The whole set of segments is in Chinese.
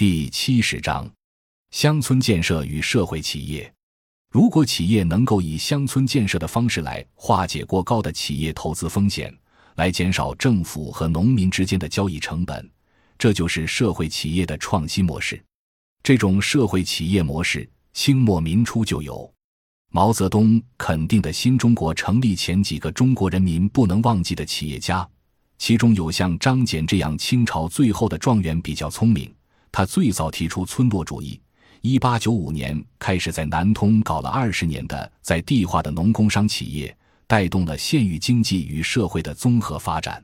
第七十章：乡村建设与社会企业。如果企业能够以乡村建设的方式来化解过高的企业投资风险，来减少政府和农民之间的交易成本，这就是社会企业的创新模式。这种社会企业模式，清末民初就有。毛泽东肯定的新中国成立前几个中国人民不能忘记的企业家，其中有像张謇这样清朝最后的状元比较聪明。他最早提出村落主义，一八九五年开始在南通搞了二十年的在地化的农工商企业，带动了县域经济与社会的综合发展。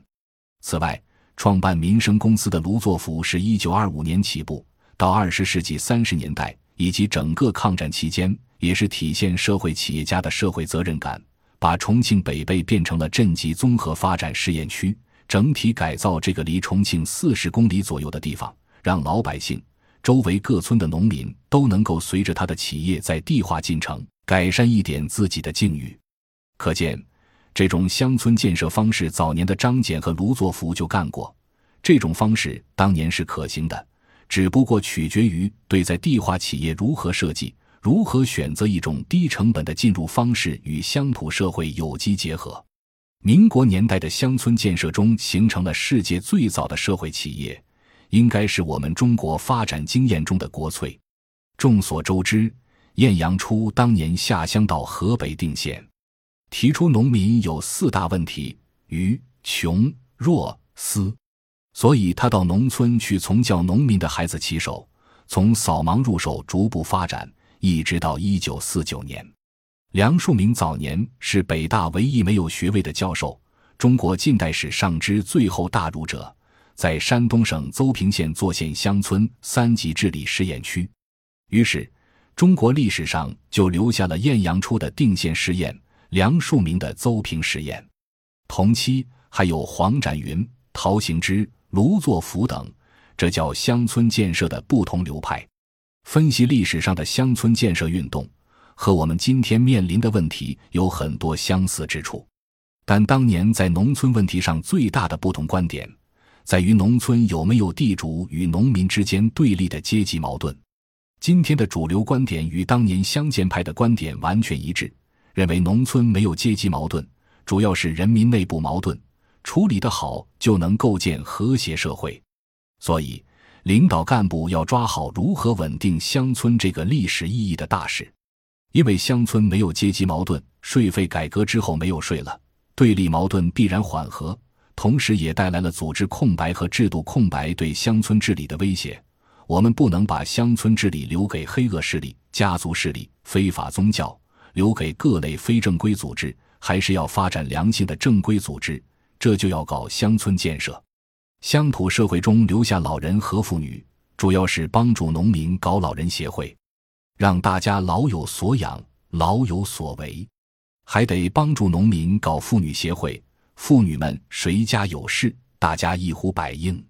此外，创办民生公司的卢作孚是一九二五年起步，到二十世纪三十年代以及整个抗战期间。也是体现社会企业家的社会责任感，把重庆北碚变成了镇级综合发展试验区，整体改造这个离重庆四十公里左右的地方，让老百姓、周围各村的农民都能够随着他的企业在地化进程改善一点自己的境遇。可见，这种乡村建设方式，早年的张謇和卢作孚就干过。这种方式当年是可行的，只不过取决于对在地化企业如何设计。如何选择一种低成本的进入方式与乡土社会有机结合？民国年代的乡村建设中形成了世界最早的社会企业，应该是我们中国发展经验中的国粹。众所周知，晏阳初当年下乡到河北定县，提出农民有四大问题：愚、穷、弱、私，所以他到农村去从教农民的孩子起手，从扫盲入手，逐步发展。一直到一九四九年，梁漱溟早年是北大唯一没有学位的教授，中国近代史上之最后大儒者，在山东省邹平县作县乡村三级治理试验区。于是，中国历史上就留下了晏阳初的定县试验，梁漱溟的邹平试验。同期还有黄展云、陶行知、卢作孚等，这叫乡村建设的不同流派。分析历史上的乡村建设运动，和我们今天面临的问题有很多相似之处，但当年在农村问题上最大的不同观点，在于农村有没有地主与农民之间对立的阶级矛盾。今天的主流观点与当年乡建派的观点完全一致，认为农村没有阶级矛盾，主要是人民内部矛盾，处理得好就能构建和谐社会。所以。领导干部要抓好如何稳定乡村这个历史意义的大事，因为乡村没有阶级矛盾，税费改革之后没有税了，对立矛盾必然缓和，同时也带来了组织空白和制度空白对乡村治理的威胁。我们不能把乡村治理留给黑恶势力、家族势力、非法宗教，留给各类非正规组织，还是要发展良性的正规组织。这就要搞乡村建设。乡土社会中留下老人和妇女，主要是帮助农民搞老人协会，让大家老有所养、老有所为；还得帮助农民搞妇女协会，妇女们谁家有事，大家一呼百应。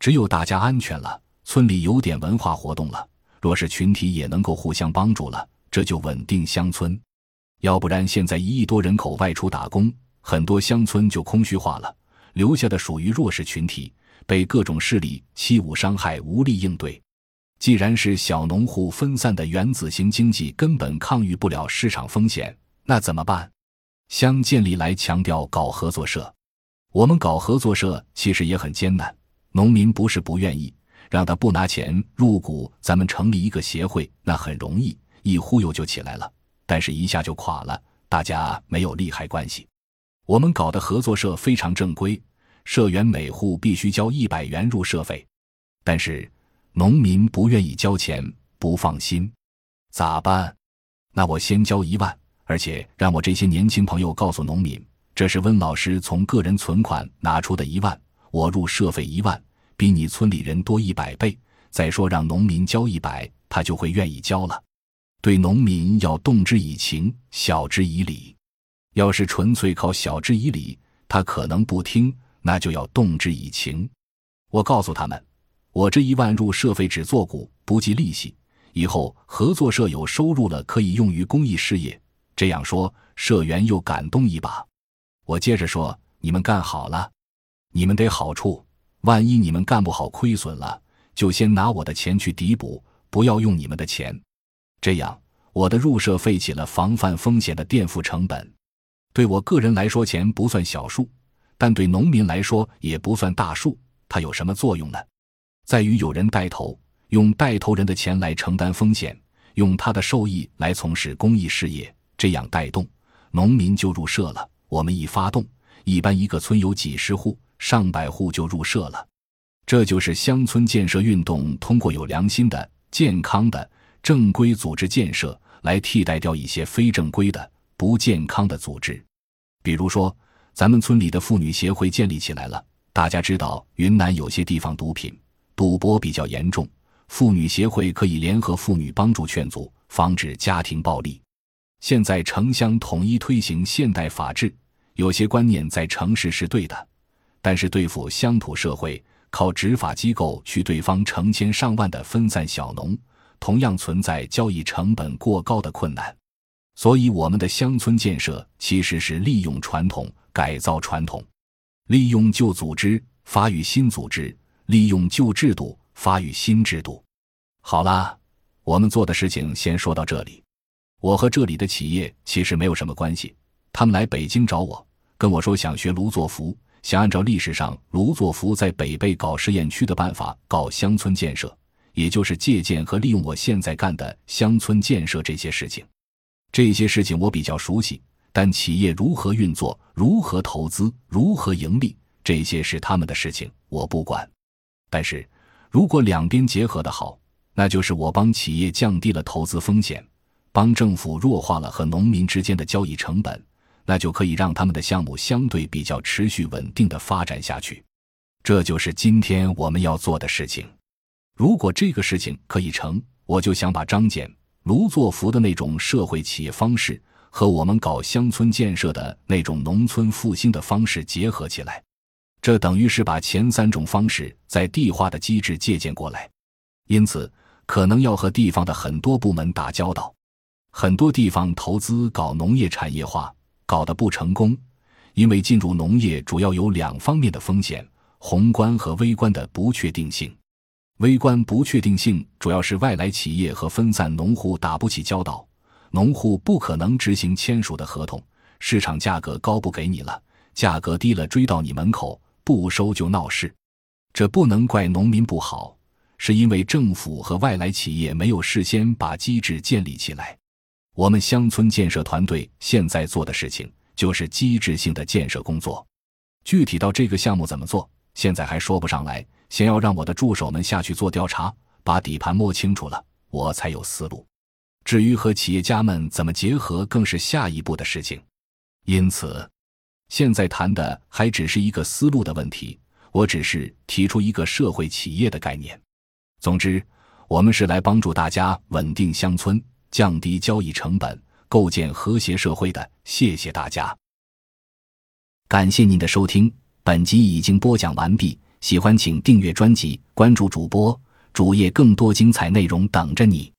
只有大家安全了，村里有点文化活动了，若是群体也能够互相帮助了，这就稳定乡村。要不然，现在一亿多人口外出打工，很多乡村就空虚化了。留下的属于弱势群体，被各种势力欺侮伤害，无力应对。既然是小农户分散的原子型经济，根本抗御不了市场风险，那怎么办？乡建立来强调搞合作社，我们搞合作社其实也很艰难。农民不是不愿意，让他不拿钱入股，咱们成立一个协会，那很容易，一忽悠就起来了。但是，一下就垮了，大家没有利害关系。我们搞的合作社非常正规。社员每户必须交一百元入社费，但是农民不愿意交钱，不放心，咋办？那我先交一万，而且让我这些年轻朋友告诉农民，这是温老师从个人存款拿出的一万，我入社费一万，比你村里人多一百倍。再说让农民交一百，他就会愿意交了。对农民要动之以情，晓之以理。要是纯粹靠晓之以理，他可能不听。那就要动之以情。我告诉他们，我这一万入社费只做股，不计利息。以后合作社有收入了，可以用于公益事业。这样说，社员又感动一把。我接着说：“你们干好了，你们得好处。万一你们干不好，亏损了，就先拿我的钱去抵补，不要用你们的钱。这样，我的入社费起了防范风险的垫付成本。对我个人来说，钱不算小数，但对农民来说也不算大数。它有什么作用呢？在于有人带头，用带头人的钱来承担风险，用他的受益来从事公益事业，这样带动农民就入社了。我们一发动，一般一个村有几十户、上百户就入社了。这就是乡村建设运动通过有良心的、健康的、正规组织建设来替代掉一些非正规的、不健康的组织。比如说，咱们村里的妇女协会建立起来了。大家知道，云南有些地方毒品、赌博比较严重，妇女协会可以联合妇女帮助劝阻，防止家庭暴力。现在城乡统一推行现代法治，有些观念在城市是对的，但是对付乡土社会。靠执法机构去对方成千上万的分散小农，同样存在交易成本过高的困难。所以，我们的乡村建设其实是利用传统改造传统，利用旧组织发育新组织，利用旧制度发育新制度。好啦，我们做的事情先说到这里。我和这里的企业其实没有什么关系，他们来北京找我，跟我说想学卢作孚。想按照历史上卢作孚在北碚搞试验区的办法搞乡村建设，也就是借鉴和利用我现在干的乡村建设这些事情。这些事情我比较熟悉，但企业如何运作、如何投资、如何盈利，这些是他们的事情，我不管。但是如果两边结合的好，那就是我帮企业降低了投资风险，帮政府弱化了和农民之间的交易成本。那就可以让他们的项目相对比较持续稳定的发展下去，这就是今天我们要做的事情。如果这个事情可以成，我就想把张謇、卢作孚的那种社会企业方式和我们搞乡村建设的那种农村复兴的方式结合起来，这等于是把前三种方式在地化的机制借鉴过来，因此可能要和地方的很多部门打交道，很多地方投资搞农业产业化。搞得不成功，因为进入农业主要有两方面的风险：宏观和微观的不确定性。微观不确定性主要是外来企业和分散农户打不起交道，农户不可能执行签署的合同，市场价格高不给你了，价格低了追到你门口不收就闹事。这不能怪农民不好，是因为政府和外来企业没有事先把机制建立起来。我们乡村建设团队现在做的事情就是机制性的建设工作，具体到这个项目怎么做，现在还说不上来。先要让我的助手们下去做调查，把底盘摸清楚了，我才有思路。至于和企业家们怎么结合，更是下一步的事情。因此，现在谈的还只是一个思路的问题，我只是提出一个社会企业的概念。总之，我们是来帮助大家稳定乡村。降低交易成本，构建和谐社会的。谢谢大家，感谢您的收听。本集已经播讲完毕，喜欢请订阅专辑，关注主播主页，更多精彩内容等着你。